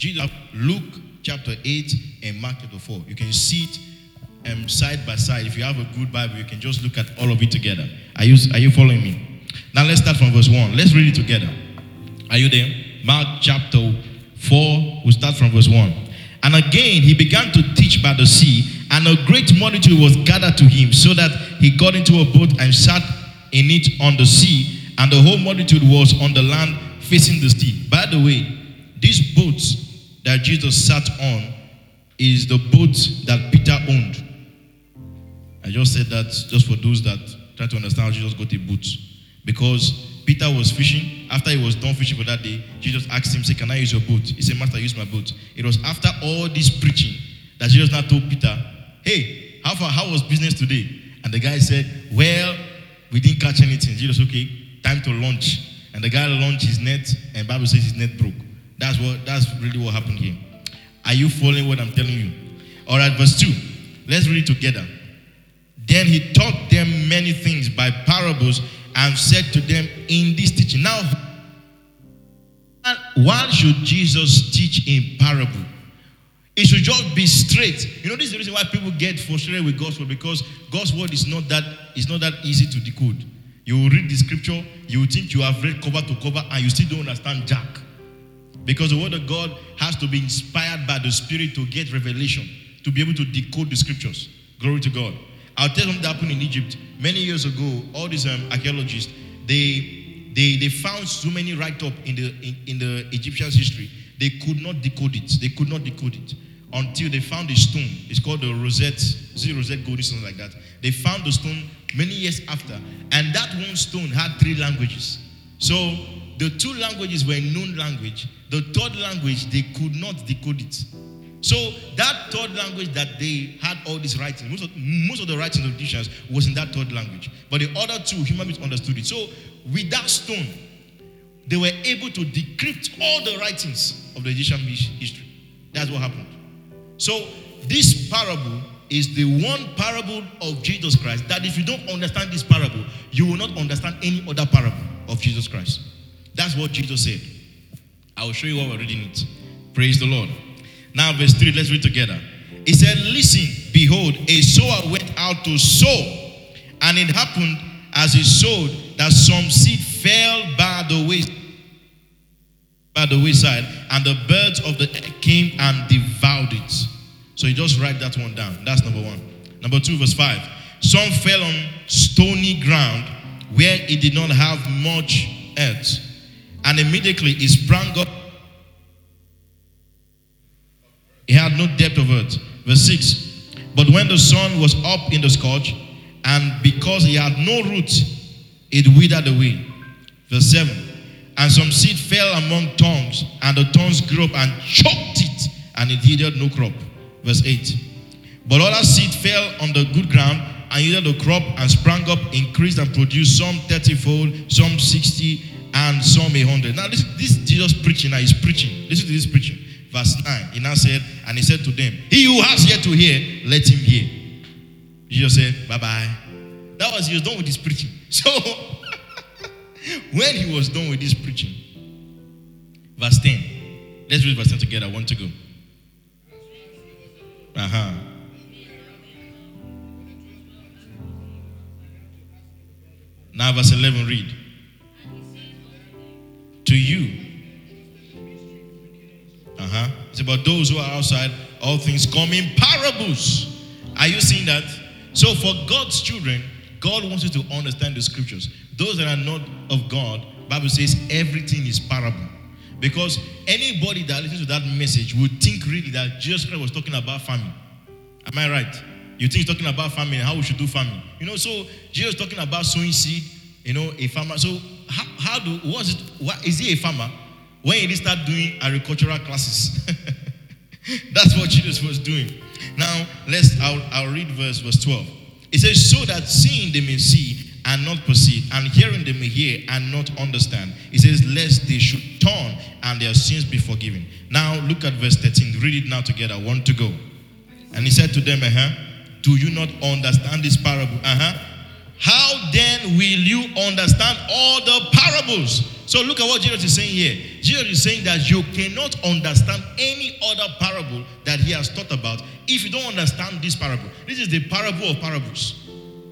Jesus, Luke chapter 8 and Mark chapter 4. You can see it um, side by side. If you have a good Bible, you can just look at all of it together. Are you, are you following me? Now let's start from verse 1. Let's read it together. Are you there? Mark chapter 4, we'll start from verse 1. And again he began to teach by the sea, and a great multitude was gathered to him, so that he got into a boat and sat in it on the sea, and the whole multitude was on the land facing the sea. By the way, these boat that Jesus sat on is the boat that Peter owned. I just said that just for those that try to understand how Jesus got a boat. Because Peter was fishing. After he was done fishing for that day, Jesus asked him, say, can I use your boat? He said, Master, use my boat. It was after all this preaching that Jesus now told Peter, hey, how far, how was business today? And the guy said, well, we didn't catch anything. Jesus, okay, time to launch. And the guy launched his net, and Bible says his net broke. That's what that's really what happened here. Are you following what I'm telling you? All right, verse 2. Let's read it together. Then he taught them many things by parables and said to them in this teaching. Now, why should Jesus teach in parable? It should just be straight. You know, this is the reason why people get frustrated with God's word because God's word is not that is not that easy to decode. You read the scripture, you think you have read cover to cover, and you still don't understand Jack. Because the word of God has to be inspired by the Spirit to get revelation, to be able to decode the scriptures. Glory to God. I'll tell them that happened in Egypt many years ago. All these um, archaeologists, they, they, they found so many write-up in the in, in the Egyptian history. They could not decode it. They could not decode it until they found a stone. It's called the Rosette, zero Rosette Gold, something like that. They found the stone many years after, and that one stone had three languages. So the two languages were known language. The third language they could not decode it. So that third language that they had all these writings, most of, most of the writings of Egyptians was in that third language. But the other two, human beings understood it. So with that stone, they were able to decrypt all the writings of the Egyptian history. That's what happened. So this parable is the one parable of Jesus Christ that if you don't understand this parable, you will not understand any other parable of Jesus Christ. That's what Jesus said. I will show you what we're reading it. Praise the Lord. Now, verse 3, let's read together. He said, Listen, behold, a sower went out to sow, and it happened as he sowed that some seed fell by the way by the wayside, and the birds of the air came and devoured it. So you just write that one down. That's number one. Number two, verse 5. Some fell on stony ground where it did not have much earth, and immediately it sprang up He had no depth of earth. Verse 6. But when the sun was up in the scorch, and because he had no root, it withered away. Verse 7. And some seed fell among thorns, and the thorns grew up and choked it, and it yielded no crop. Verse 8. But other seed fell on the good ground, and yielded a crop, and sprang up, increased, and produced some 30 fold, some 60, and some a hundred. Now, this, this Jesus preaching now is preaching. Listen to this preaching verse 9. He now said, and he said to them, He who has yet to hear, let him hear. Jesus said, Bye bye. That was, he was done with his preaching. So, when he was done with his preaching, verse 10, let's read verse 10 together. I want to go. Uh huh. Now, verse 11, read. To you, uh-huh. It's about those who are outside, all things come in parables. Are you seeing that? So for God's children, God wants you to understand the scriptures. Those that are not of God, Bible says everything is parable. Because anybody that listens to that message would think really that Jesus Christ was talking about farming. Am I right? You think he's talking about farming, how we should do farming. You know, so Jesus talking about sowing seed, you know, a farmer. So how, how do, was it, what, is he a farmer? when did he start doing agricultural classes. That's what Jesus was doing. Now, let's, I'll, I'll read verse, verse 12. It says, So that seeing they may see and not perceive, and hearing they may hear and not understand. It says, Lest they should turn and their sins be forgiven. Now, look at verse 13. Read it now together. One to go. And he said to them, Uh huh. Do you not understand this parable? Uh huh. How then will you understand all the parables? So look at what Jesus is saying here. Jesus is saying that you cannot understand any other parable that he has taught about if you don't understand this parable. This is the parable of parables.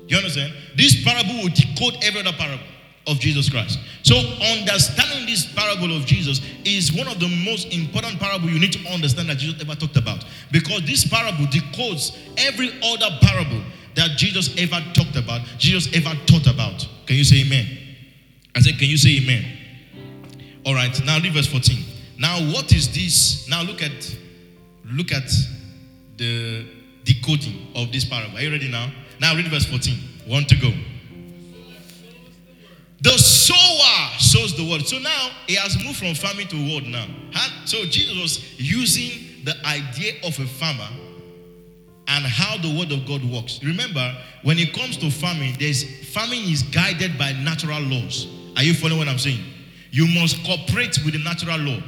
You understand? This parable will decode every other parable of Jesus Christ. So, understanding this parable of Jesus is one of the most important parable you need to understand that Jesus ever talked about. Because this parable decodes every other parable that Jesus ever talked about, Jesus ever taught about. Can you say amen? I said, Can you say amen? All right, now read verse 14. Now, what is this? Now look at look at the decoding of this parable. Are you ready now? Now read verse 14. One to go. The sower sows the word. So now he has moved from farming to word now. So Jesus was using the idea of a farmer and how the word of God works. Remember, when it comes to farming, there's farming is guided by natural laws. Are you following what I'm saying? You must cooperate with the natural law.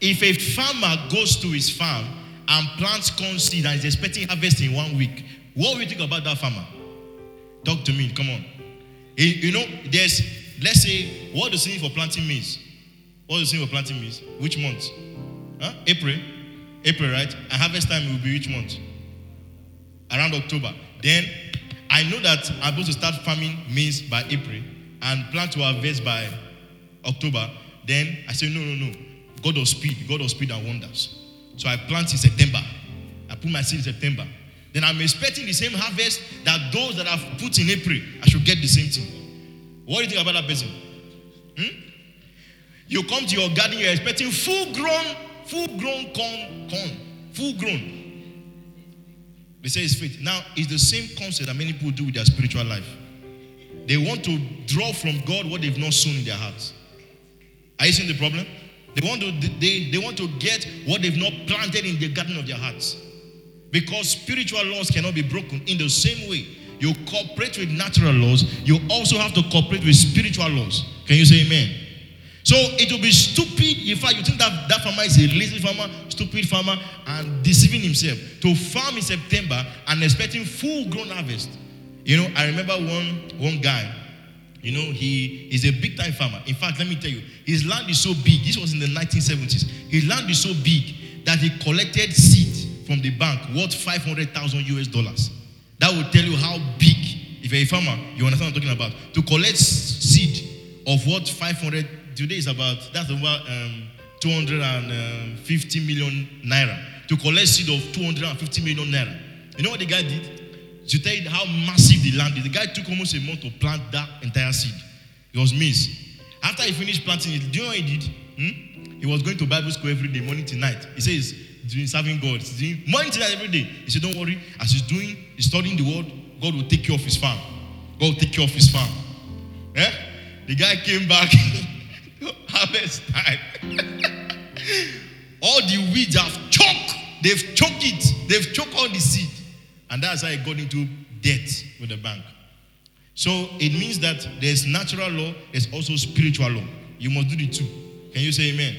If a farmer goes to his farm and plants corn seed and is expecting harvest in one week, what do you think about that farmer? Talk to me, come on. You know, there's, let's say, what does it mean for planting means. What does it mean for planting means? Which month? Huh? April. April, right? And harvest time will be which month? Around October. Then I know that I'm supposed to start farming maize by April and plan to harvest by October, then I say, no, no, no. God of speed, God of speed and wonders. So I plant in September. I put my seed in September. Then I'm expecting the same harvest that those that I've put in April, I should get the same thing. What do you think about that person? Hmm? You come to your garden, you're expecting full grown, full grown corn, corn, full grown. They say it's faith. Now, it's the same concept that many people do with their spiritual life. They want to draw from God what they've not sown in their hearts. Are you seeing the problem? They want to they, they want to get what they've not planted in the garden of their hearts. Because spiritual laws cannot be broken in the same way. You cooperate with natural laws, you also have to cooperate with spiritual laws. Can you say amen? So it will be stupid. In fact, you think that that farmer is a lazy farmer, stupid farmer, and deceiving himself to farm in September and expecting full grown harvest. You know, I remember one one guy. You know, he is a big time farmer. In fact, let me tell you, his land is so big. This was in the 1970s. His land is so big that he collected seed from the bank worth 500,000 US dollars. That will tell you how big. If you're a farmer, you understand what I'm talking about. To collect seed of what 500 today is about that's about um, 250 million naira. To collect seed of 250 million naira. You know what the guy did? to tell you how massive the land is. The guy took almost a month to plant that entire seed. It was maize. After he finished planting it, do you know what he did? Hmm? He was going to Bible school every day, morning to night. He says doing serving God. He's doing morning to night every day. He said, Don't worry, as he's doing, he's studying the word, God will take care of his farm. God will take care of his farm. Eh? The guy came back, harvest time. all the weeds have choked. They've choked it. They've choked all the seed. And that's how I got into debt with the bank. So it means that there's natural law, there's also spiritual law. You must do the two. Can you say amen?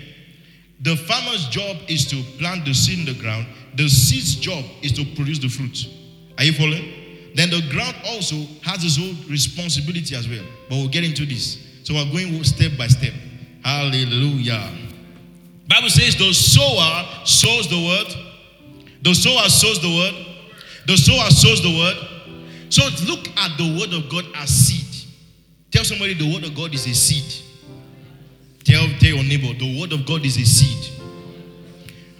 The farmer's job is to plant the seed in the ground. The seed's job is to produce the fruit. Are you following? Then the ground also has its own responsibility as well. But we'll get into this. So we're going step by step. Hallelujah. Bible says the sower sows the word. The sower sows the word. The sower sows the word. So look at the word of God as seed. Tell somebody the word of God is a seed. Tell, tell your neighbor the word of God is a seed.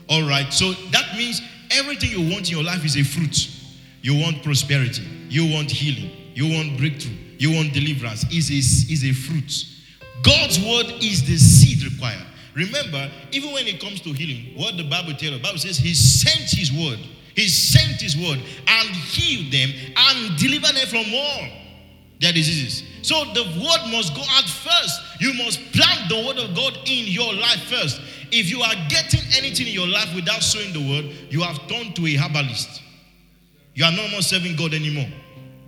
All right. So that means everything you want in your life is a fruit. You want prosperity. You want healing. You want breakthrough. You want deliverance. Is a, is a fruit. God's word is the seed required. Remember, even when it comes to healing, what the Bible tells us, the Bible says He sent His word he sent his word and healed them and delivered them from all their diseases. So the word must go out first. You must plant the word of God in your life first. If you are getting anything in your life without sowing the word, you have turned to a herbalist. You are no more serving God anymore.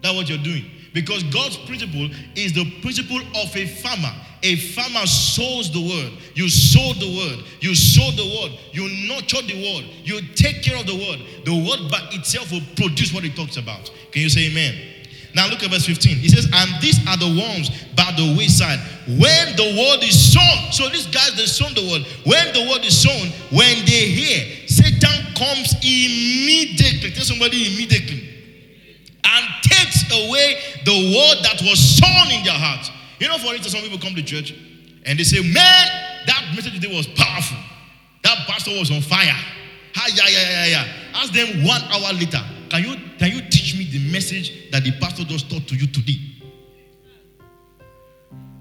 That's what you're doing. Because God's principle is the principle of a farmer. A farmer sows the word. You sow the word. You sow the word. You nurture the word. You take care of the word. The word by itself will produce what it talks about. Can you say amen? Now look at verse 15. He says, And these are the ones by the wayside. When the word is sown, so these guys they sown the word. When the word is sown, when they hear, Satan comes immediately. Tell somebody immediately. And takes away the word that was sown in their heart. You know, for instance, some people come to church and they say, Man, that message today was powerful. That pastor was on fire. Ha, yeah, yeah, yeah, yeah. Ask them one hour later, can you, can you teach me the message that the pastor just taught to you today?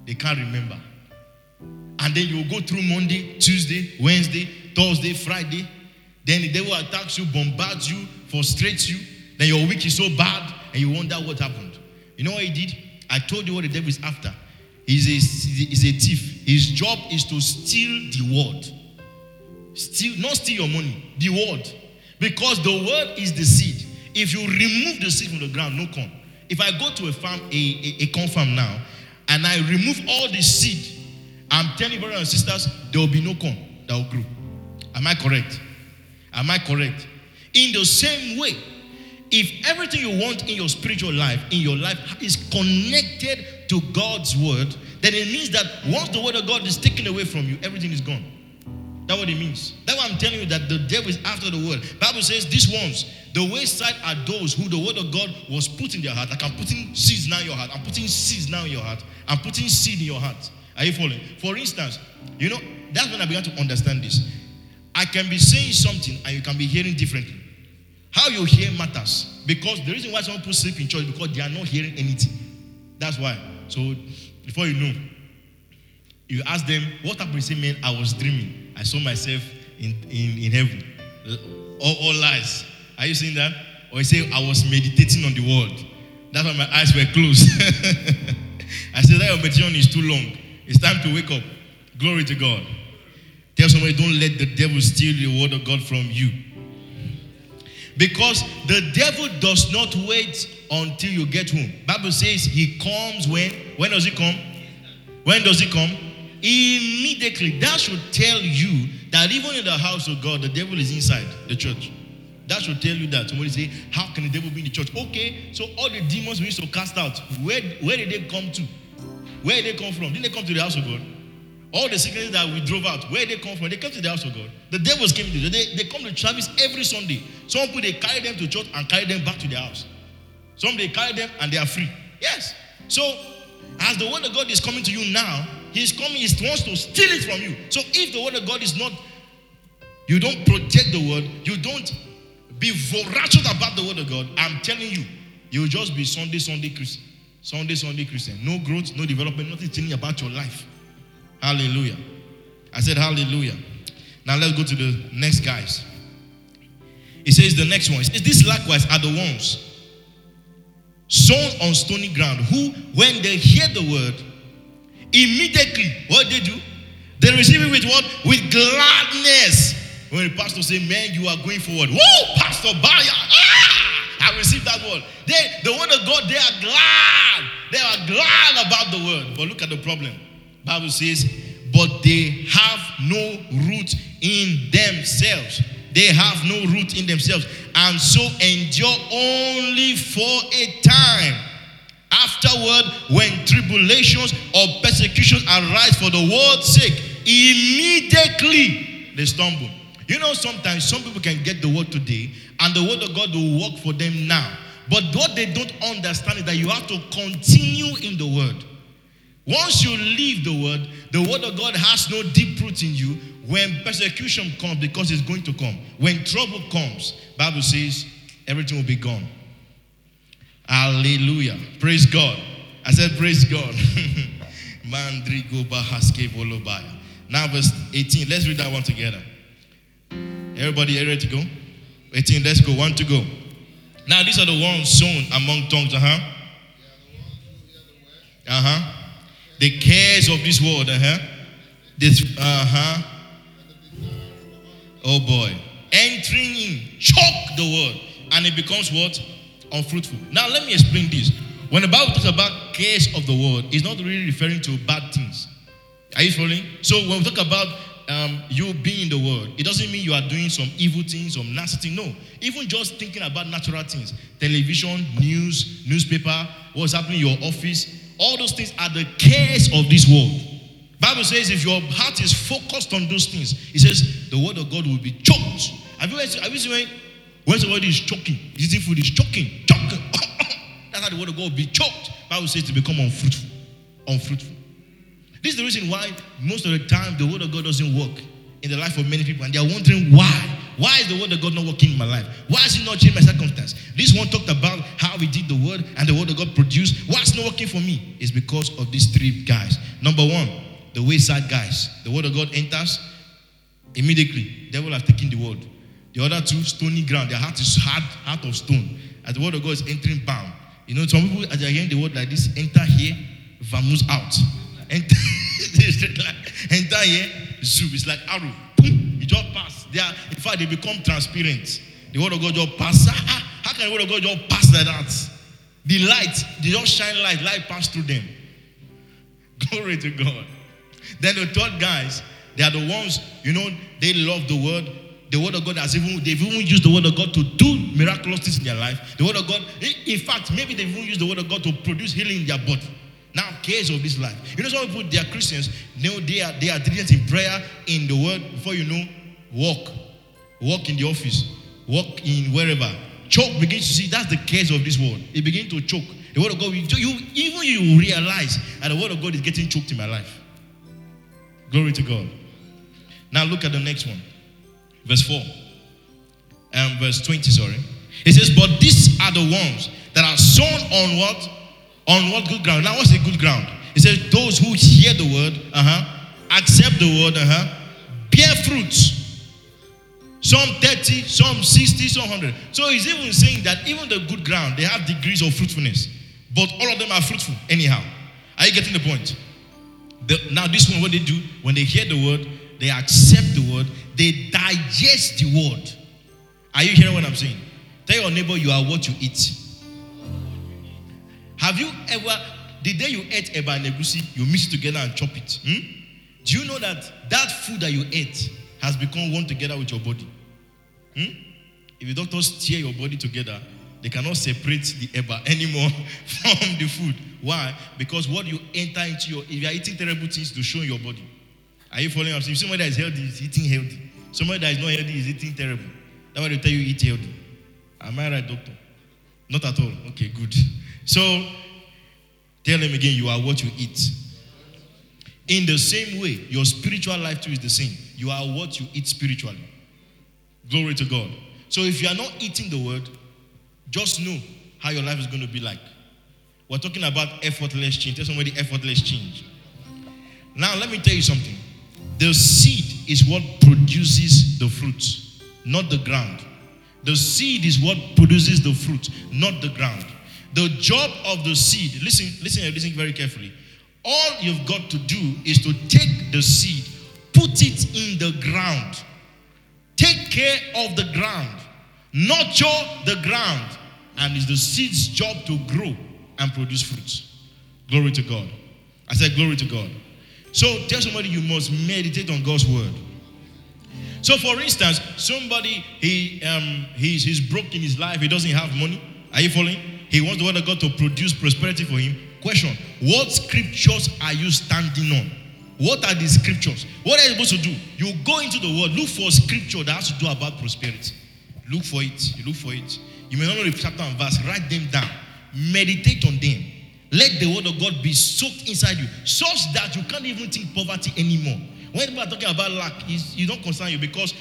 They can't remember. And then you go through Monday, Tuesday, Wednesday, Thursday, Friday. Then the devil attacks you, bombards you, frustrates you. Then your week is so bad, and you wonder what happened. You know what he did? I told you what the devil is after. He's a, he's a thief. His job is to steal the word. Steal, not steal your money, the word. Because the word is the seed. If you remove the seed from the ground, no corn. If I go to a farm, a, a, a corn farm now, and I remove all the seed, I'm telling brothers and sisters, there will be no corn that will grow. Am I correct? Am I correct? In the same way, if everything you want in your spiritual life, in your life, is connected to God's word, then it means that once the word of God is taken away from you, everything is gone. That's what it means. That's why I'm telling you that the devil is after the word. Bible says these ones, the wayside are those who the word of God was put in their heart. Like I'm putting seeds now in your heart. I'm putting seeds now in your heart. I'm putting seed in your heart. Are you following? For instance, you know, that's when I began to understand this. I can be saying something and you can be hearing differently. How you hear matters. Because the reason why some people sleep in church because they are not hearing anything. That's why. So before you know, you ask them, what happened? You say, man, I was dreaming. I saw myself in, in, in heaven. All, all lies. Are you seeing that? Or you say, I was meditating on the word. That's why my eyes were closed. I said, that your meditation is too long. It's time to wake up. Glory to God. Tell somebody, don't let the devil steal the word of God from you. Because the devil does not wait until you get home. Bible says he comes when? When does he come? When does he come? Immediately. That should tell you that even in the house of God, the devil is inside the church. That should tell you that. Somebody say, How can the devil be in the church? Okay, so all the demons we used to cast out, where, where did they come to? Where did they come from? Didn't they come to the house of God? All the sicknesses that we drove out, where they come from? They come to the house of God. The devils came to they, they come to service every Sunday. Some people they carry them to church and carry them back to their house. Some they carry them and they are free. Yes. So as the word of God is coming to you now, He's coming, He wants to steal it from you. So if the word of God is not, you don't protect the word, you don't be voracious about the word of God, I'm telling you, you'll just be Sunday, Sunday Christian. Sunday, Sunday Christian. No growth, no development, nothing about your life. Hallelujah. I said, Hallelujah. Now let's go to the next guys. It says the next one. It says, This likewise are the ones sown on stony ground who, when they hear the word, immediately, what they do? They receive it with what? With gladness. When the pastor say, Man, you are going forward. Whoa, Pastor Baya. Ah, I received that word. They, the word of God, they are glad. They are glad about the word. But look at the problem. Bible says, but they have no root in themselves. They have no root in themselves, and so endure only for a time. Afterward, when tribulations or persecutions arise for the word's sake, immediately they stumble. You know, sometimes some people can get the word today, and the word of God will work for them now. But what they don't understand is that you have to continue in the word. Once you leave the word, the word of God has no deep root in you. When persecution comes, because it's going to come. When trouble comes, Bible says everything will be gone. Hallelujah. Praise God. I said, Praise God. now, verse 18. Let's read that one together. Everybody ready to go? 18, let's go. One to go. Now, these are the ones sown among tongues. Uh huh. Uh huh the cares of this world, uh-huh. This, uh-huh. Oh boy. Entering in, choke the world, and it becomes what? Unfruitful. Now let me explain this. When the Bible talks about cares of the world, it's not really referring to bad things. Are you following? So when we talk about um, you being in the world, it doesn't mean you are doing some evil things, some nasty thing. No. Even just thinking about natural things, television, news, newspaper, what's happening in your office, all those things are the cares of this world. Bible says if your heart is focused on those things, it says the word of God will be choked. Have you, have you seen when, when somebody is choking, eating food is choking, choking? That's how the word of God will be choked. Bible says to become unfruitful. Unfruitful. This is the reason why most of the time the word of God doesn't work in the life of many people, and they are wondering why. Why is the word of God not working in my life? Why is it not changing my circumstance? This one talked about how we did the word and the word of God produced. Why not working for me? It's because of these three guys. Number one, the wayside guys. The word of God enters immediately. Devil has taken the word. The other two, stony ground. Their heart is hard, heart of stone. As the word of God is entering, bam. You know, some people, as they're hearing the word like this, enter here, vamoose out. Enter, enter here, zoom. It's like arrow. It just pass. They are, in fact, they become transparent. The word of God just pass. Ah, how can the word of God just pass like that? The light, they just shine light, light pass through them. Glory to God. Then the third guys, they are the ones, you know, they love the word. The word of God has even, they've even used the word of God to do miraculous things in their life. The word of God, in fact, maybe they've even used the word of God to produce healing in their body. Now, cares of this life. You know, some people, they are Christians, know, they are, they are diligent in prayer, in the word, before you know, walk. Walk in the office, walk in wherever. Choke begins to see that's the case of this world. It begins to choke. The word of God, you, even you realize that the word of God is getting choked in my life. Glory to God. Now look at the next one. Verse 4. Um, verse 20, sorry. It says, But these are the ones that are sown on what? On what good ground? Now, what's the good ground? It says, Those who hear the word, uh-huh, accept the word, uh-huh, bear fruits. Some 30, some 60, some 100. So he's even saying that even the good ground, they have degrees of fruitfulness. But all of them are fruitful anyhow. Are you getting the point? The, now, this one, what they do, when they hear the word, they accept the word, they digest the word. Are you hearing what I'm saying? Tell your neighbor you are what you eat. Have you ever, the day you ate eba negusi, you mix together and chop it? Hmm? Do you know that that food that you ate has become one together with your body? Hmm? If the doctors tear your body together, they cannot separate the eba anymore from the food. Why? Because what you enter into your, if you are eating terrible things to show your body, are you following up? If somebody that is healthy is eating healthy, somebody that is not healthy is eating terrible. That's why they tell you eat healthy. Am I right, doctor? Not at all. Okay, good. So tell them again, you are what you eat. In the same way, your spiritual life too is the same. You are what you eat spiritually. Glory to God. So if you are not eating the word, just know how your life is going to be like. We're talking about effortless change. Tell somebody effortless change. Now, let me tell you something. The seed is what produces the fruit, not the ground. The seed is what produces the fruit, not the ground. The job of the seed, listen, listen, listen very carefully. All you've got to do is to take the seed, put it in the ground, take care of the ground, nurture the ground, and it's the seed's job to grow and produce fruits. Glory to God. I said, Glory to God. So tell somebody you must meditate on God's word. So, for instance, somebody he um he's he's broke in his life, he doesn't have money. Are you following? He wants the word of God to produce prosperity for him. Question: What scriptures are you standing on? What are the scriptures? What are you supposed to do? You go into the word, look for a scripture that has to do about prosperity. Look for it. You look for it. You may not know the chapter and verse. Write them down. Meditate on them. Let the word of God be soaked inside you, such that you can't even think poverty anymore. When people are talking about lack, you don't concern you because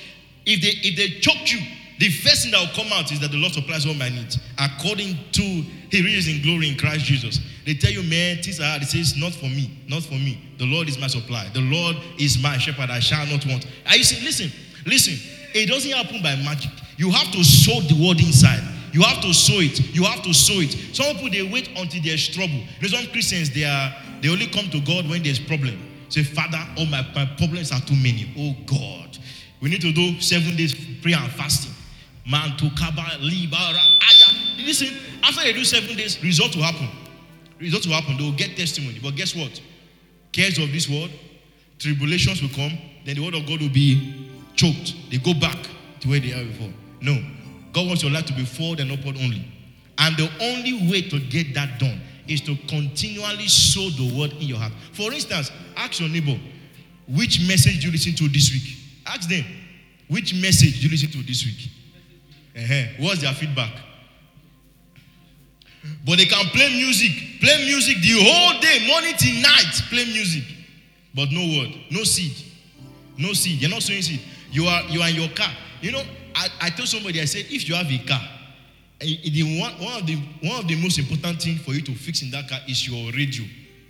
if they if they choke you, the first thing that will come out is that the Lord supplies all my needs according to He is in glory in Christ Jesus. They tell you, man, things are hard. He says, not for me, not for me. The Lord is my supply. The Lord is my shepherd. I shall not want. Are you see? Listen, listen. It doesn't happen by magic. You have to sow the word inside. You have to sow it. You have to sow it. Some people they wait until there's trouble. Know, some Christians they are they only come to God when there's problem. Say, Father, all my, my problems are too many. Oh God, we need to do seven days prayer and fasting. Man to kaba libara aya. Listen, after they do seven days, result will happen. Result will happen. They will get testimony. But guess what? Cares of this world, tribulations will come, then the word of God will be choked. They go back to where they are before. No. God wants your life to be forward and upward only. And the only way to get that done is to continually sow the word in your heart. For instance, ask your neighbor, which message you listen to this week? Ask them, which message you listen to this week? Uh-huh. What's their feedback? But they can play music, play music the whole day, morning till night, play music. But no word, no seed. No seed. You're not sowing seed. You are you are in your car. You know, I, I told somebody, I said, if you have a car, eh, the one, one, of the, one of the most important things for you to fix in that car is your radio.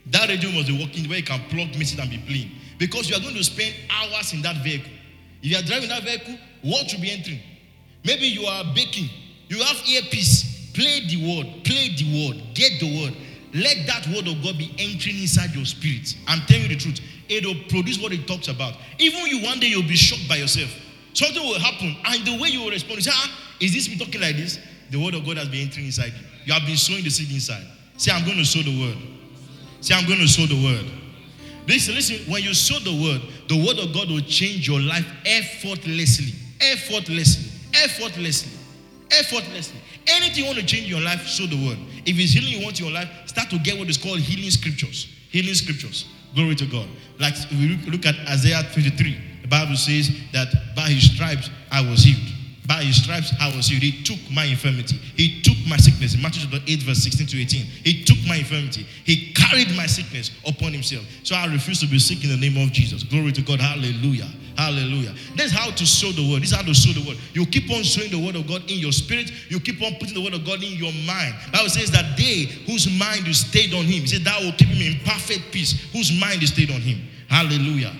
That radio must be working where you can plug message and be playing. Because you are going to spend hours in that vehicle. If you are driving that vehicle, what should be entering? Maybe you are baking. You have earpiece. Play the word. Play the word. Get the word. Let that word of God be entering inside your spirit. I'm telling you the truth. It will produce what it talks about. Even you one day you'll be shocked by yourself. Something will happen, and the way you will respond is, ah, is this me talking like this? The word of God has been entering inside you. You have been sowing the seed inside. Say, I'm going to sow the word. Say, I'm going to sow the word. Listen, listen, when you sow the word, the word of God will change your life effortlessly. Effortlessly. Effortlessly. Effortlessly. Anything you want to change your life, show the word. If it's healing you want in your life, start to get what is called healing scriptures. Healing scriptures. Glory to God. Like if we look at Isaiah 53, the Bible says that by his stripes I was healed. By his stripes I was healed. He took my infirmity. He took my sickness. In Matthew chapter 8, verse 16 to 18. He took my infirmity. He carried my sickness upon himself. So I refuse to be sick in the name of Jesus. Glory to God. Hallelujah. Hallelujah. That's how to sow the word. This is how to sow the word. You keep on sowing the word of God in your spirit. You keep on putting the word of God in your mind. Bible says that they whose mind is stayed on him. He said that will keep him in perfect peace. Whose mind is stayed on him. Hallelujah.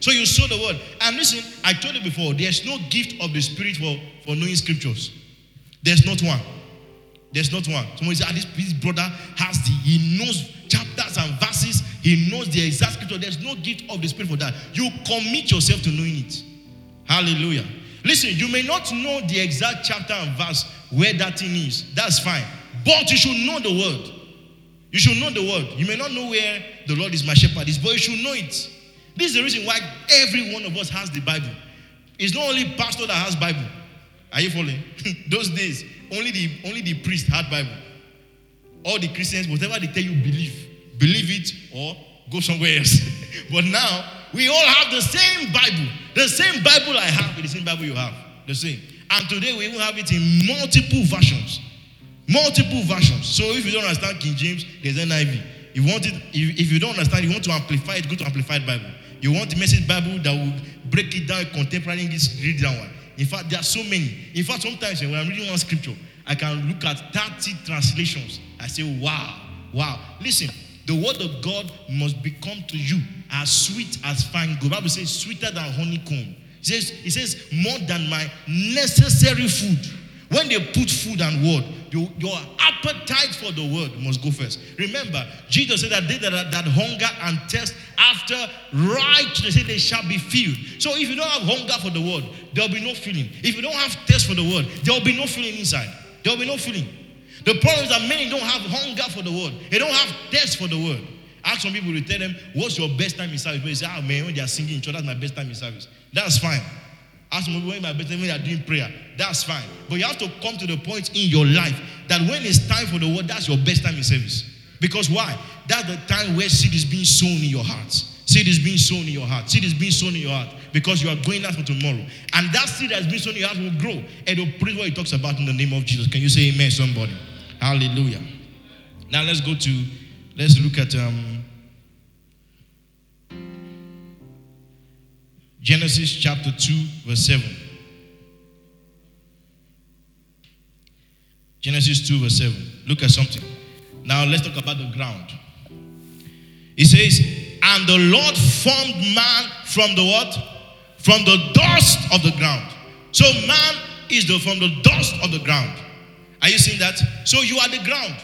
So you sow the word. And listen, I told you before, there's no gift of the Spirit for, for knowing scriptures. There's not one. There's not one. Somebody said, ah, this, this brother has the, he knows chapters and verses. He knows the exact scripture. There's no gift of the Spirit for that. You commit yourself to knowing it. Hallelujah. Listen, you may not know the exact chapter and verse where that thing is. That's fine. But you should know the word. You should know the word. You may not know where the Lord is my shepherd is, but you should know it. This is the reason why every one of us has the Bible. It's not only pastor that has Bible. Are you following? Those days, only the only the priest had Bible. All the Christians, whatever they tell you, believe. Believe it or go somewhere else. but now we all have the same Bible. The same Bible I have, the same Bible you have. The same. And today we even have it in multiple versions. Multiple versions. So if you don't understand King James, there's NIV. If you want it, if, if you don't understand, you want to amplify it, go to Amplified Bible. You want the message Bible that will break it down contemporary English, read that one. In fact, there are so many. In fact, sometimes when I'm reading one scripture, I can look at 30 translations. I say, wow, wow. Listen, the word of God must become to you as sweet as fine gold. Bible says sweeter than honeycomb. It says, it says more than my necessary food. When they put food and word, your, your appetite for the word must go first. Remember, Jesus said that they that, that hunger and thirst after righteousness, they shall be filled. So if you don't have hunger for the word, there'll be no feeling. If you don't have thirst for the word, there'll be no feeling inside. There'll be no feeling. The problem is that many don't have hunger for the word. They don't have thirst for the word. Ask some people to tell them, what's your best time in service? They say, oh man, when they are singing in church, that's my best time in service. That's fine. Ask me when my best when they are doing prayer. That's fine. But you have to come to the point in your life that when it's time for the word, that's your best time in service. Because why? That's the time where seed is being sown in your heart. Seed is being sown in your heart. Seed is being sown in your heart because you are going out for tomorrow. And that seed that's been sown in your heart will grow and it will produce what he talks about in the name of Jesus. Can you say amen, somebody? Hallelujah. Now let's go to, let's look at um, Genesis chapter 2, verse 7. Genesis 2, verse 7. Look at something. Now let's talk about the ground. It says, And the Lord formed man from the what? From the dust of the ground. So man is the from the dust of the ground. Are you seeing that? So you are the ground.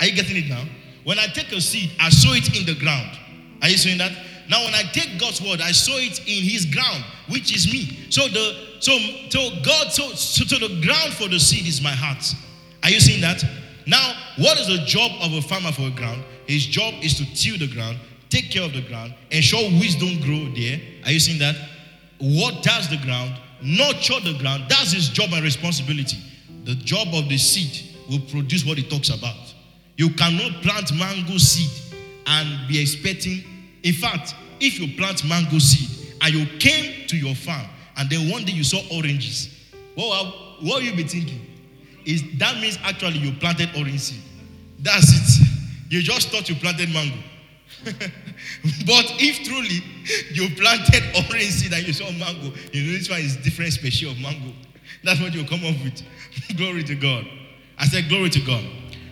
Are you getting it now? When I take a seed, I sow it in the ground. Are you seeing that? Now, when I take God's word, I sow it in His ground, which is me. So the so so God so so, the ground for the seed is my heart. Are you seeing that? Now, what is the job of a farmer for a ground? His job is to till the ground, take care of the ground, ensure wisdom grow there. Are you seeing that? What does the ground, nurture the ground. That's his job and responsibility. The job of the seed will produce what it talks about. You cannot plant mango seed and be expecting. In fact, if you plant mango seed and you came to your farm and then one day you saw oranges, what, what will you be thinking? Is that means actually you planted orange seed. That's it. You just thought you planted mango. but if truly you planted orange seed and you saw mango, you know this one is different species of mango. That's what you come up with. glory to God. I said, glory to God.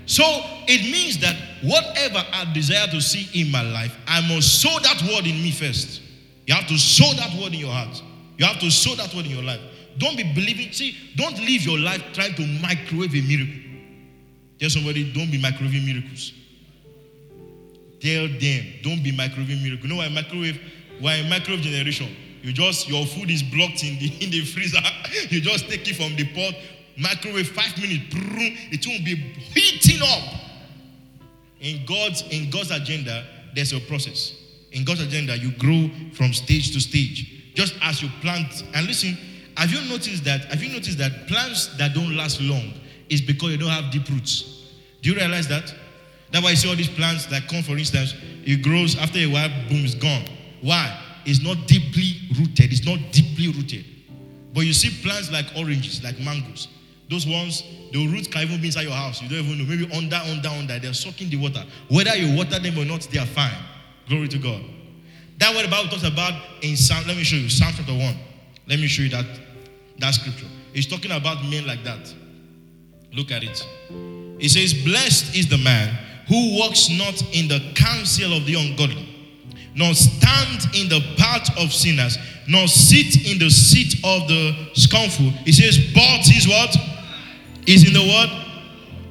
So it means that whatever I desire to see in my life, I must sow that word in me first. You have to sow that word in your heart. You have to sow that word in your life. Don't be believing. See, don't live your life trying to microwave a miracle. Tell somebody, don't be microwaving miracles. Tell them, don't be microwaving miracle. You know why microwave? Why microwave generation? You just your food is blocked in the in the freezer. you just take it from the pot, microwave five minutes, it won't be heating up. In God's in God's agenda, there's a process. In God's agenda, you grow from stage to stage. Just as you plant, and listen, have you noticed that? Have you noticed that plants that don't last long is because you don't have deep roots? Do you realize that? That's why you see all these plants that come, for instance, it grows after a while, boom, it's gone. Why? It's not deeply rooted. It's not deeply rooted. But you see plants like oranges, like mangoes. Those ones, the roots can even be inside your house. You don't even know. Maybe under, under, under. They're sucking the water. Whether you water them or not, they are fine. Glory to God. That what the Bible talks about in Psalm. Let me show you. Psalm chapter 1. Let me show you that, that scripture. It's talking about men like that. Look at it. It says, Blessed is the man who walks not in the counsel of the ungodly, nor stand in the path of sinners, nor sit in the seat of the scornful. He says, But is what? Is in the word.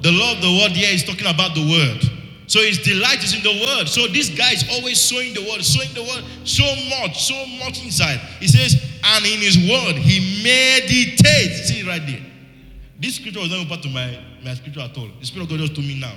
The law of the word here is talking about the word. So his delight is in the word. So this guy is always sowing the word, sowing the word so much, so much inside. He says, and in his word he meditates. See right there. This scripture was not part to my, my scripture at all. The Spirit of God just told me now.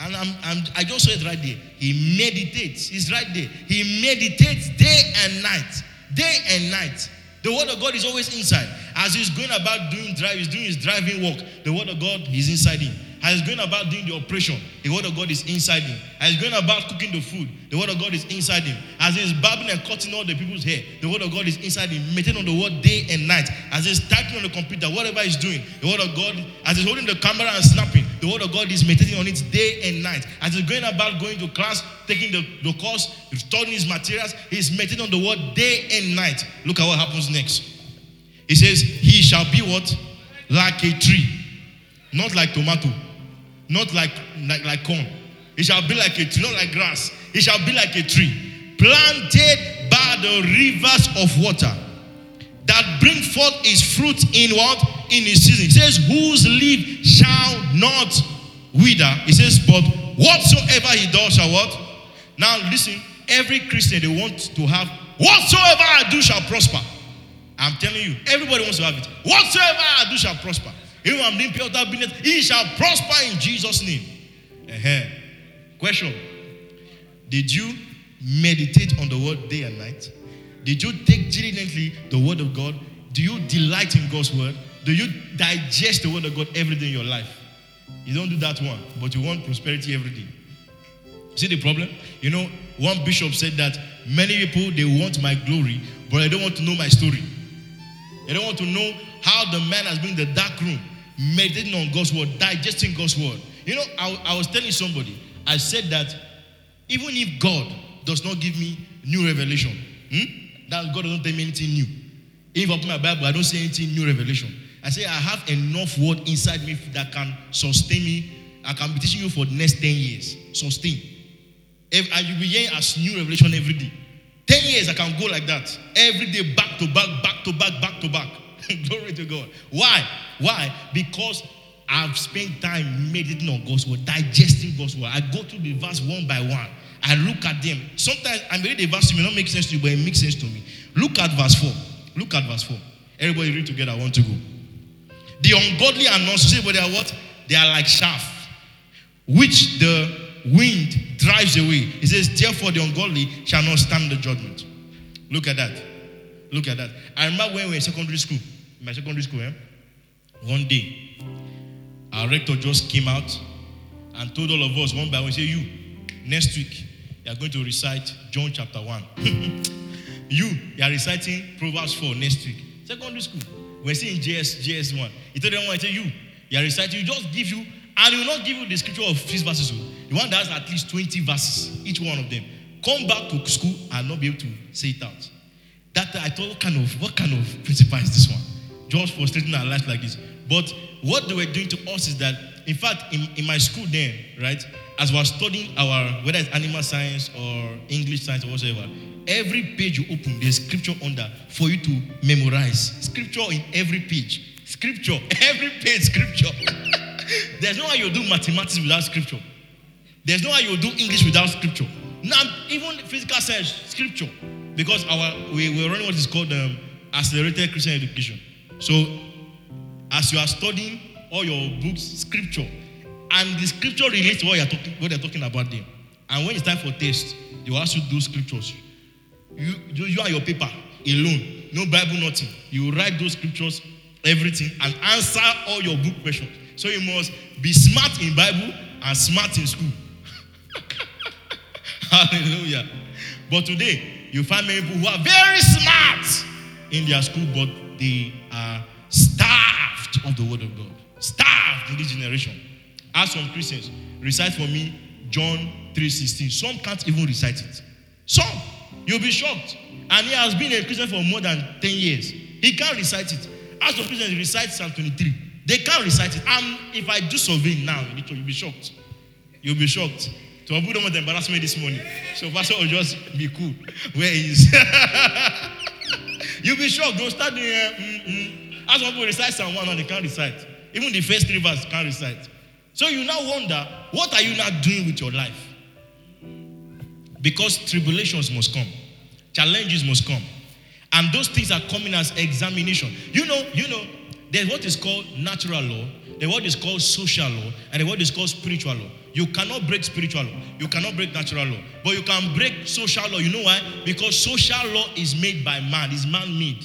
And I'm, I'm, i just saw it right there. He meditates. He's right there. He meditates day and night. Day and night. The word of God is always inside. As he's going about doing drive, he's doing his driving work. The word of God is inside him. As he's going about doing the operation, the word of God is inside him. As he's going about cooking the food, the word of God is inside him. As he's babbling and cutting all the people's hair, the word of God is inside him, meditating on the word day and night. As he's typing on the computer, whatever he's doing, the word of God, as he's holding the camera and snapping, the word of God is meditating on it day and night. As he's going about going to class, taking the, the course, studying his materials, he's meditating on the word day and night. Look at what happens next. He says, He shall be what? Like a tree, not like tomato not like, like, like corn. He shall be like a tree, not like grass. He shall be like a tree, planted by the rivers of water, that bring forth its fruit in what? In its season. It says, whose leaf shall not wither. He says, but whatsoever he does shall what? Now listen, every Christian they want to have whatsoever I do shall prosper. I'm telling you, everybody wants to have it. Whatsoever I do shall prosper. Even I'm doing pure business, he shall prosper in Jesus' name. Uh-huh. Question Did you meditate on the word day and night? Did you take diligently the word of God? Do you delight in God's word? Do you digest the word of God every day in your life? You don't do that one, but you want prosperity every day. See the problem? You know, one bishop said that many people they want my glory, but they don't want to know my story. They don't want to know how the man has been in the dark room meditating on God's word, digesting God's word. You know, I, I was telling somebody, I said that even if God does not give me new revelation, hmm, that God doesn't tell me anything new. If I open my Bible, I don't see anything new revelation. I say I have enough word inside me that can sustain me. I can be teaching you for the next 10 years. Sustain. If, and you'll be hearing as new revelation every day. 10 years I can go like that. Every day, back to back, back to back, back to back. Glory to God. Why? Why? Because I've spent time meditating on God's word, digesting God's word. I go through the verse one by one. I look at them. Sometimes I read the verse, it may not make sense to you, but it makes sense to me. Look at verse 4. Look at verse 4. Everybody read together. I want to go. The ungodly are not say, but they are what? They are like chaff, which the wind drives away. He says, Therefore, the ungodly shall not stand the judgment. Look at that. Look at that. I remember when we were in secondary school, in my secondary school, eh? one day, our rector just came out and told all of us one by one, say, You, next week, you are going to recite John chapter 1. you, you are reciting Proverbs 4 next week. Secondary school. We're seeing JS, JS1. He told them he said, You, you are reciting, you just give you, and he will not give you the scripture of six verses. oh. The one that has at least 20 verses, each one of them. Come back to school and not be able to say it out. That I thought, what kind of what kind of principle is this one? Just frustrating our life like this. But what they were doing to us is that, in fact, in, in my school then, right, as we are studying our whether it's animal science or English science or whatever, every page you open, there's scripture under for you to memorize. Scripture in every page. Scripture, every page, scripture. there's no way you do mathematics without scripture. There's no way you do English without scripture. Now, even physical science, scripture, because our we, we're running what is called um, accelerated Christian education. So, as you are studying all your books, scripture, and the scripture relates to what you're talking, what they're talking about there. And when it's time for test, they will ask you to do scriptures. You, you, you and your paper alone, no Bible, nothing. You write those scriptures, everything, and answer all your book questions. So you must be smart in Bible and smart in school. Hallelujah. But today, you find many people who are very smart in their school, but they are starved of the word of God. Starved in this generation. Ask some Christians, recite for me John 3:16. Some can't even recite it. Some, you'll be shocked. And he has been a Christian for more than 10 years. He can't recite it. Ask some Christians, recite Psalm 23. They can't recite it. And if I do survey now, you'll be shocked. You'll be shocked. So I don't want to embarrass me this morning. So Pastor will just be cool. Where he is. You'll be shocked. They'll start doing, uh, mm, mm. As some people recite Psalm 1 and they can't recite. Even the first three verses can't recite. So you now wonder, what are you now doing with your life? Because tribulations must come, challenges must come. And those things are coming as examination. You know, you know, there's what is called natural law, there's what is called social law, and there's what is called spiritual law. You cannot break spiritual law, you cannot break natural law, but you can break social law. You know why? Because social law is made by man, it's man-made.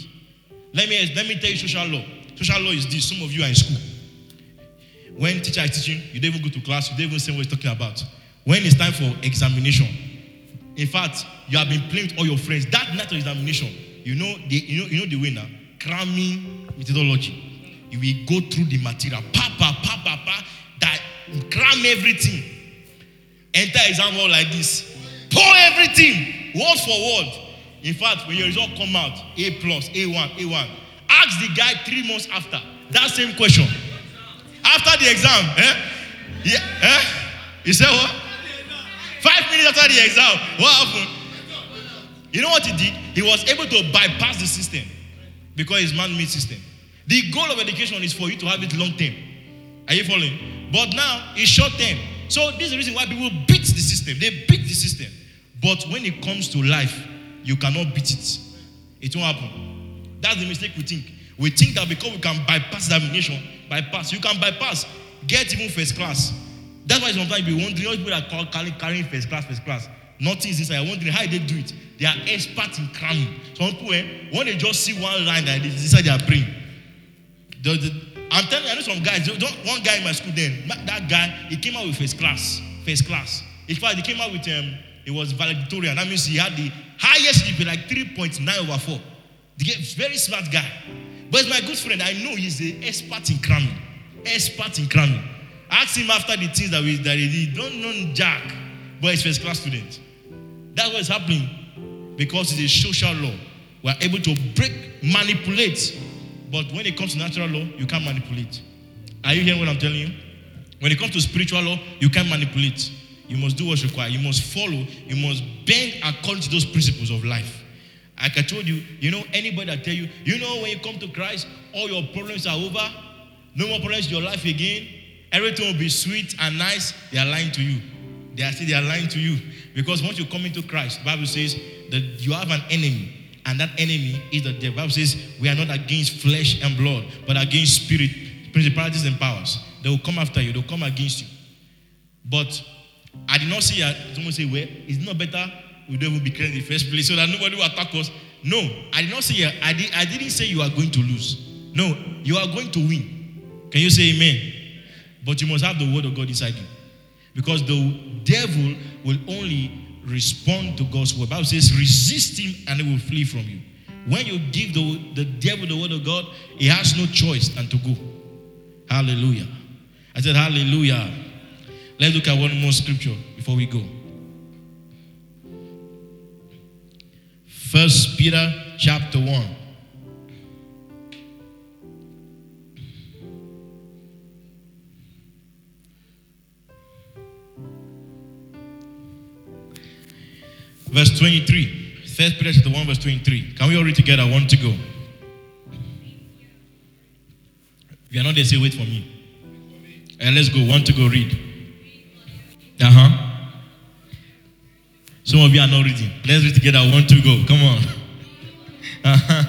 Let me let me tell you social law. Social law is this. Some of you are in school. When teacher is teaching, you don't even go to class, you don't even say what he's talking about. When it's time for examination, in fact, you have been playing with all your friends. That night of examination, you know the you know you know the way now, cramming methodology. You will go through the material, pa pa pa pa pa, that cram everything. Enter exam hall like this, pour everything, word for word. In fact, when your result come out, A plus, A1, A1, ask the guy three months after that same question. After the exam, eh? Yeah, eh? You say what? Five minutes after the exam, what happened? You know what he did? He was able to bypass the system because it's man-made system. The goal of education is for you to have it long term. Are you following? But now it's short term. So this is the reason why people beat the system. They beat the system. But when it comes to life, you cannot beat it. It won't happen. That's the mistake we think. We think that because we can bypass examination, bypass. You can bypass. Get even first class. That's why sometimes you be wondering, all people are carrying, carrying first class, first class, nothing is inside. Wondering how they do it. They are experts in cramming. Some people, eh, when they just see one line that is inside their brain, the, the, I'm telling you, I know some guys. One guy in my school then, that guy, he came out with first class, first class. In fact, he came out with um, it was valedictorian. That means he had the highest GPA, like 3.9 over 4. The very smart guy. But he's my good friend. I know he's an expert in cramming. Expert in cramming. Ask him after the things that, we, that he did. Don't know Jack, but he's first class student. That's what's happening because it's a social law. We're able to break, manipulate. But when it comes to natural law, you can't manipulate. Are you hearing what I'm telling you? When it comes to spiritual law, you can't manipulate. You must do what's required. You must follow. You must bend according to those principles of life. Like I told you, you know, anybody that tell you, you know, when you come to Christ, all your problems are over. No more problems in your life again. Everything will be sweet and nice. They are lying to you. They are saying they are lying to you. Because once you come into Christ, the Bible says that you have an enemy. And that enemy is the devil. The Bible says we are not against flesh and blood, but against spirit, principalities and powers. They will come after you, they'll come against you. But I did not see. Someone say, Well, it's not better we don't even be clear in the first place so that nobody will attack us. No, I did not say. I, did, I didn't say you are going to lose. No, you are going to win. Can you say amen? But you must have the word of God inside you. Because the devil will only respond to God's word. Bible says, resist him and he will flee from you. When you give the, the devil the word of God, he has no choice than to go. Hallelujah. I said, Hallelujah. Let's look at one more scripture before we go. First Peter chapter 1. Verse 23. First Peter chapter 1, verse 23. Can we all read together? One to go. If you're not there, say wait for me. And let's go. One to go read. Uh huh. Some of you are not reading. Let's read together. One two, go. Come on. Uh huh.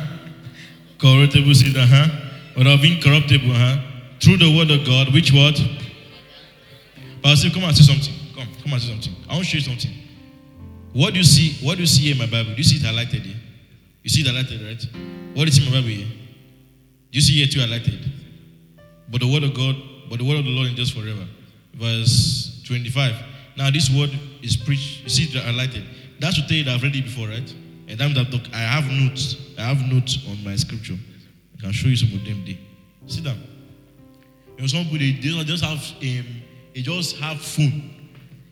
Corruptible seed. Uh huh. But of incorruptible. Uh huh. Through the word of God, which word? Pastor, come and say something. Come, come and say something. I want to show you something. What do you see? What do you see here in my Bible? Do you see it highlighted here? You see it highlighted, right? What see in my Bible here? Do you see here too highlighted? But the word of God, but the word of the Lord endures forever. Verse 25. Now this word is preached. You see it highlighted. That's to tell you that I've read it before, right? And I'm that I have notes. I have notes on my scripture. I can show you some of them there. Sit down. You know, some people they, just have um, they just have phone.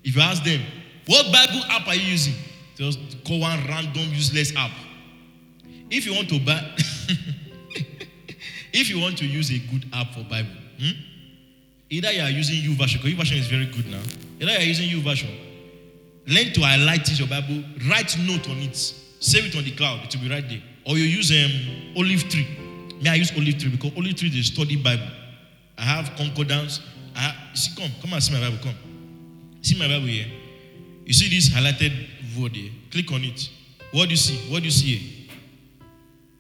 If you ask them, what Bible app are you using? Just call one random useless app. If you want to buy, if you want to use a good app for Bible, hmm? either you are using YouVersion, because YouVersion is very good now. Either you are using YouVersion, learn to highlight your Bible, write note on it, save it on the cloud, it will be right there. Or you use um, Olive Tree. May I use Olive Tree because Olive Tree is a study Bible. I have concordance. I have, see, come, come and see my Bible. Come, see my Bible here. You see this highlighted word here? Click on it. What do you see? What do you see here?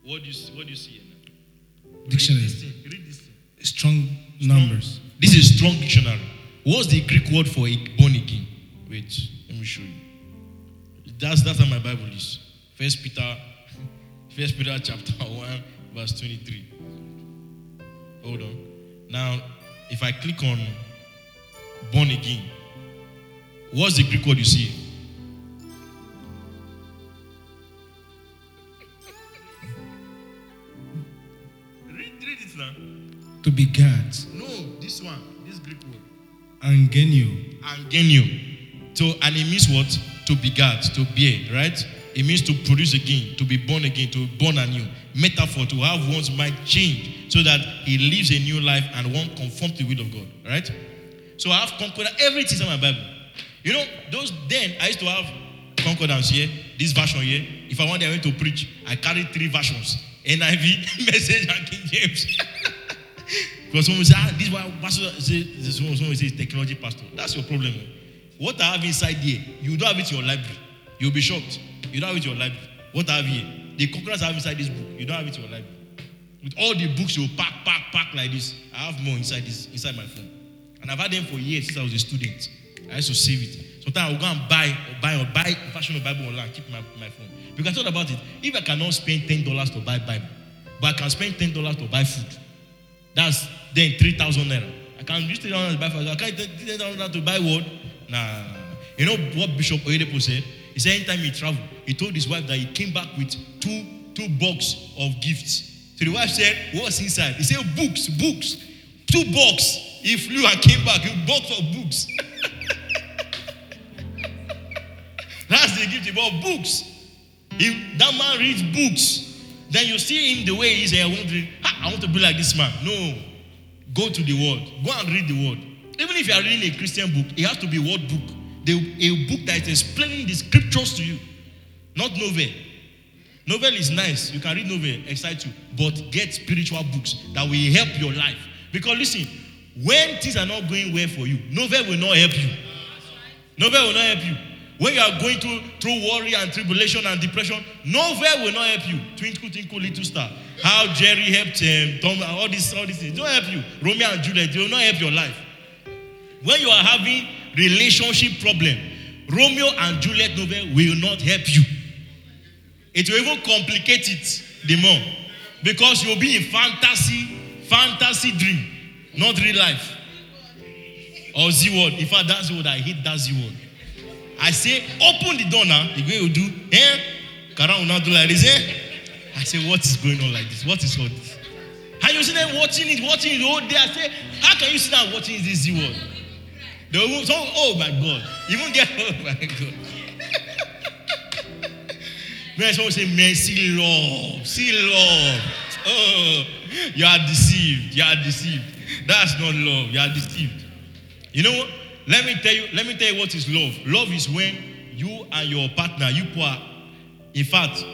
What do you see? What do you see here? Dictionary. Read this thing. Read this thing. Strong numbers. This is strong dictionary. What's the Greek word for born again? Wait, let me show you. That's that's how my Bible is. First Peter, First Peter chapter one, verse twenty-three. Hold on. Now, if I click on born again, what's the Greek word you see? read, read it now. To begat. No, this one, this Greek word. Angenio. Angenio. So, and it means what? To begat, to bear, right? It means to produce again, to be born again, to be born anew. Metaphor, to have one's mind change so that he lives a new life and one conform to the will of God, right? So I have concordance, everything in my Bible. You know, those then I used to have concordance here, this version here. If I wanted to preach, I carry three versions NIV, Message, and King James. because someone say, ah, this one, pastor, say, someone, technology pastor. That's your problem. What I have inside here, you don't have it in your library. You'll be shocked. You don't have it in your library. What I have here, the concordance I have inside this book, you don't have it in your library. With all the books you pack, pack, pack like this, I have more inside this, inside my phone. And I've had them for years since I was a student. I used to save it. Sometimes I'll go and buy or buy or buy version of Bible online, keep my, my phone. Because I thought about it. If I cannot spend ten dollars to buy Bible, but I can spend ten dollars to buy food, that's then three thousand naira. I can use ten dollars to buy food. I can't use ten dollars to buy what? Nah. You know what Bishop Oyedepo said? He said anytime he traveled, he told his wife that he came back with two two box of gifts. So the wife said, "What's inside?" He said, "Books, books, two box." He flew and came back with box of books. That's the gift about books. If that man reads books, then you see him the way he is, and I want to, I want to be like this man. No, go to the word. Go and read the word. Even if you are reading a Christian book, it has to be word book. The, a book that is explaining the scriptures to you, not novel. Novel is nice. You can read novel, excite you, but get spiritual books that will help your life. Because listen, when things are not going well for you, novel will not help you. Novel will not help you. When you are going through through worry and tribulation and depression, novel will not help you. Twinkle, twinkle, little star. How Jerry helped him, Tom, all these, all these things. Don't help you. Romeo and Juliet, they will not help your life. When you are having relationship problem, Romeo and Juliet novel will not help you. It will even complicate it the more because you'll be in fantasy, fantasy dream, not real life. Or Zee World. In fact, that's the word I hate. That Zee World. I say, open the door now. The way you do, eh? Kara will not do like this, eh? I say, what is going on like this? What is all this? And you see them watching it, watching it all day. I say, how can you sit down watching this Z word? They will, so, oh my God. Even get, oh my God. Man, someone say, man, see love, see love. Oh, you are deceived. You are deceived. That's not love. You are deceived. You know what? Let me tell you, let me tell you what is love. Love is when you and your partner, you pour. In fact,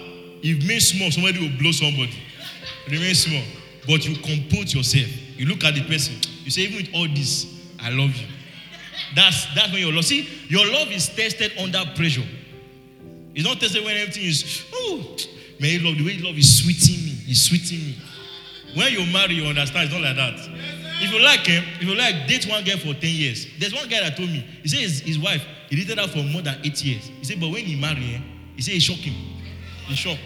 if me small, somebody will blow somebody. Remain small. But you compose yourself. You look at the person. You say, even with all this, I love you. That's that's when your love. See, your love is tested under pressure. It's not tested when everything is, oh, man, you love the way love is sweeting me. It's sweeting me. When you marry, you understand it's not like that. If you like him, if you like date one girl for 10 years, there's one guy that told me, he said his, his wife, he dated her for more than eight years. He said, but when he married her, he said it shocked him. He shocked.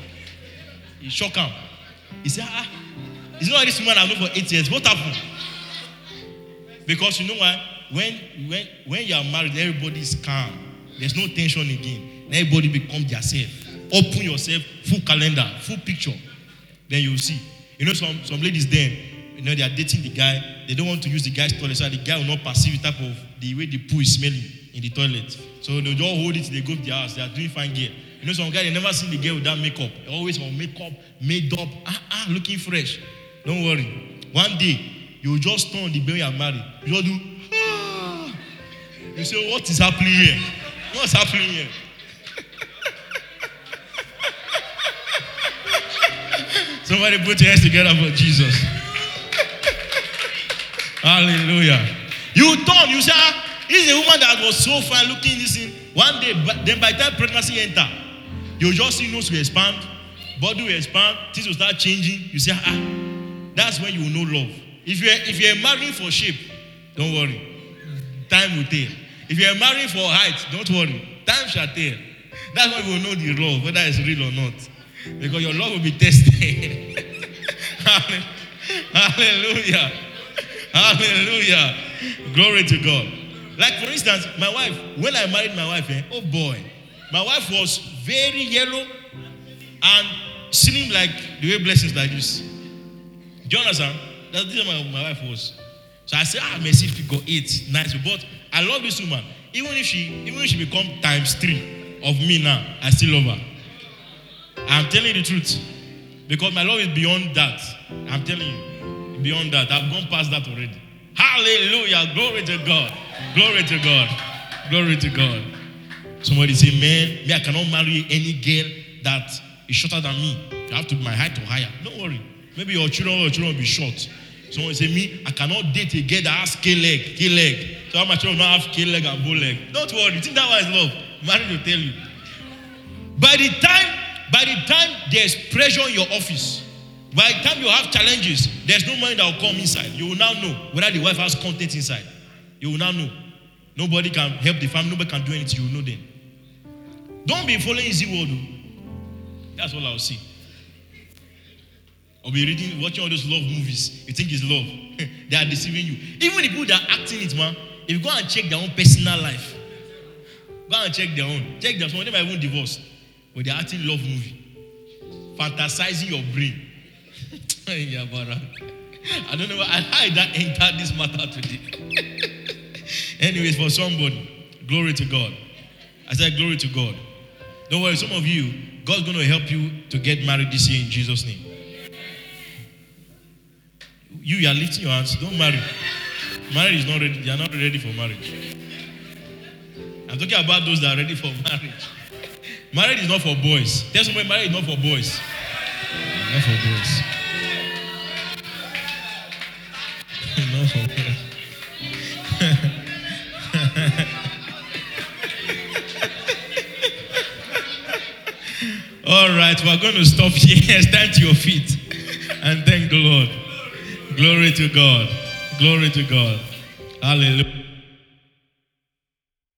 He shocked him. He said, ah, it's not this woman I've known for eight years. What happened? Because you know why? When when when you are married, everybody is calm. There's no tension again. Everybody become yourself. Open yourself, full calendar, full picture. Then you'll see. You know, some some ladies then, you know, they are dating the guy. They don't want to use the guy's toilet, so the guy will not perceive the type of the way the poo is smelling in the toilet. So they'll just hold it. They go to their house. They are doing fine gear. You know, some guy they never seen the girl without makeup. They always on makeup, made up, ah ah, looking fresh. Don't worry. One day you just turn the baby and marry. You just do. Ah. You say, what is happening here? What's happening here? Somebody put your hands together for Jesus. Hallelujah. You turn, you say, ah, a woman that was so fine looking this in. One day, then by the time pregnancy enter, you just see nose will expand, body will expand, things will start changing. You say, ah, that's when you will know love. If you're if you're marrying for shape, don't worry. Time will tell. If you're marrying for height, don't worry. Time shall tell. That's when you will know the love, whether it's real or not. Because your love will be tested. Hallelujah. Hallelujah. Glory to God. Like for instance, my wife, when I married my wife, eh, oh boy, my wife was very yellow and slim like the way blessings like this. Do you understand? That's this my, my wife was. So I said, ah, Mercy figure eight, nice. But I love this woman. Even if she, even if she become times three of me now, I still love her. I'm telling you the truth. Because my love is beyond that. I'm telling you. Beyond that. I've gone past that already. Hallelujah. Glory to God. Glory to God. Glory to God. Somebody say, man, me, I cannot marry any girl that is shorter than me. You have to be my height or higher. Don't worry. Maybe your children your children will be short. Someone say, me, I cannot date a girl that has K leg, K leg. So how my children don't have K leg and bow leg. Don't worry. You think that one is love? Marriage will tell you. By the time, by the time there's pressure in your office, by the time you have challenges, there's no money that will come inside. You will now know whether the wife has content inside. You will now know. Nobody can help the family, nobody can do anything, you will know then. Don't be following easy word. oh. That's all I'll see. I'll be reading, watching all those love movies. You think it's love. they are deceiving you. Even the people that are acting it, man, if you go and check their own personal life, go and check their own. Check them. Some of them even divorced. But they're acting love movie. Fantasizing your brain. Brother. Uh, I don't know why- how that enter this matter today. Anyways, for somebody, glory to God. I said, glory to God. Don't worry, some of you, God's going to help you to get married this year in Jesus' name. You, you are lifting your hands. Don't marry. Marriage is not ready. You are not ready for marriage. I'm talking about those that are ready for marriage. Marriage is not for boys. Tell somebody marriage is not for boys. Not for boys. All right, we're going to stop here. Stand to your feet and thank the Lord. Glory to God. Glory to God. Hallelujah.